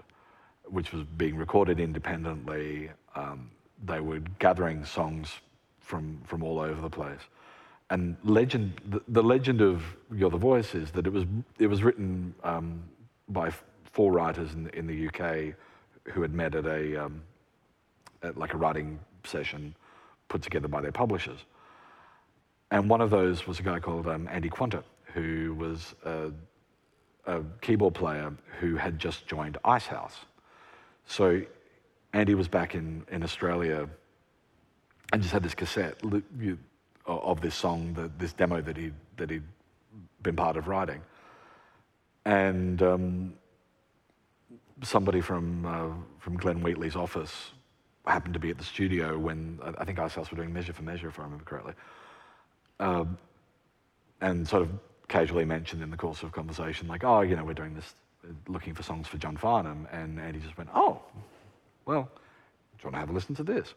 which was being recorded independently. Um, they were gathering songs from from all over the place, and legend the, the legend of You're the Voice is that it was it was written um, by four writers in, in the UK who had met at a um, at like a writing session put together by their publishers. And one of those was a guy called um, Andy Qunta, who was a, a keyboard player who had just joined Icehouse. So Andy was back in, in Australia and just had this cassette of this song, the, this demo that he that he'd been part of writing. And um, somebody from uh, from Glenn Wheatley's office happened to be at the studio when I- think ourselves were doing Measure for Measure, if I remember correctly, um, and sort of casually mentioned in the course of conversation, like, "Oh, you know, we're doing this, uh, looking for songs for John Farnham," and Andy just went, "Oh, well, do you want to have a listen to this?"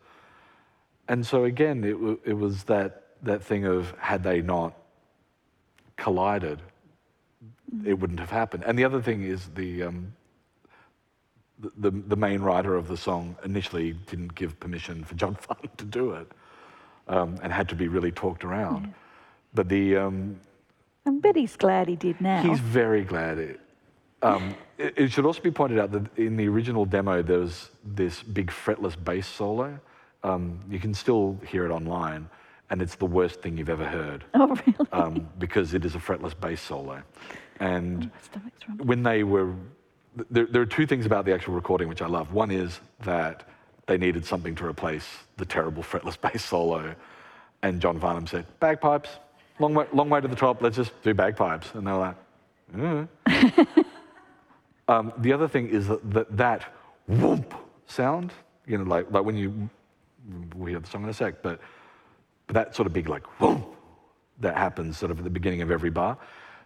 And so again, it, w- it was that that thing of had they not collided, it wouldn't have happened. And the other thing is the um, the, the, main writer of the song initially didn't give permission for John <laughs> Farnham to do it um, and had to be really talked around. But the, um, I bet he's glad he did now. he's very glad. It, um, <laughs> it, it should also be pointed out that in the original demo, there was this big fretless bass solo. Um, you can still hear it online, and it's the worst thing you've ever heard <laughs> oh, really? um, because it is a fretless bass solo. And My when they were, there, there are two things about the actual recording which I love. One is that they needed something to replace the terrible fretless <laughs> bass solo, and John Farnham said, "Bagpipes, long way, long way to the top. Let's just do bagpipes." And they're like, "Mm." <laughs> um, the other thing is that that, that sound, you know, like like when you we hear the song in a sec, but but that sort of big like whoomp that happens sort of at the beginning of every bar,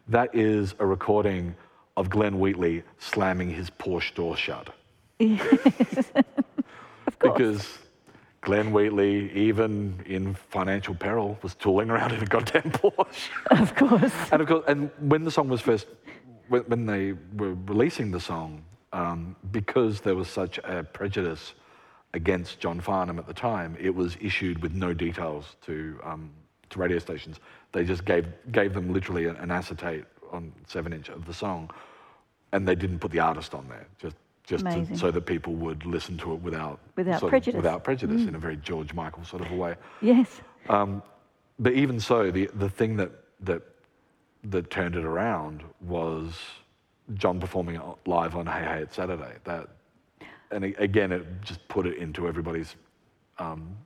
that is a recording of Glenn Wheatley slamming his Porsche door shut. <laughs> of course. Because Glenn Wheatley, even in financial peril, was tooling around in a goddamn <laughs> Porsche. Of course. and of course, and when the song was first, when, when they were releasing the song, um, because there was such a prejudice against John Farnham at the time, it was issued with no details to to radio stations. They just gave gave them literally an, an acetate on seven inch of the song, and they didn't put the artist on there, just just to, so that people would listen to it without Without sort of- prejudice. without prejudice in a very George Michael sort of a way. Yes. But even so, the, the thing that, that that turned it around was John performing it live on Hey Hey It's Saturday. That, and again, it just put it into everybody's um,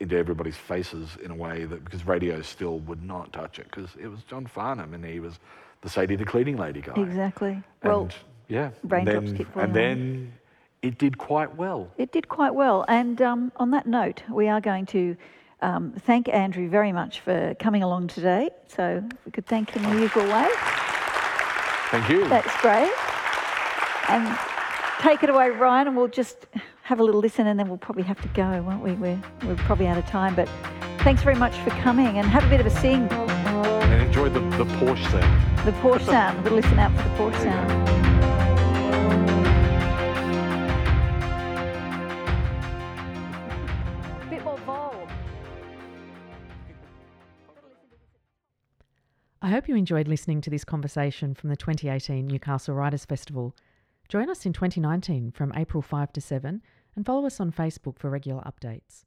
into everybody's faces in a way that because radio still would not touch it because it was John Farnham and he was the Sadie the cleaning lady guy. Exactly. Well, And, yeah. and raindrops then, keep falling and then it did quite well. It did quite well. And um, on that note, we are going to um, thank Andrew very much for coming along today. So we could thank him in the usual way. Thank you. That's great. And take it away, Ryan, and we'll just have a little listen and then we'll probably have to go, won't we? We're, we're probably out of time. But thanks very much for coming and have a bit of a sing. and enjoy the, the Porsche sound. The Porsche sound. We'll listen out for the Porsche sound. Bit more vol. I hope you enjoyed listening to this conversation from the 2018 Newcastle Writers Festival. Join us in 2019 from April 5 to 7 and follow us on Facebook for regular updates.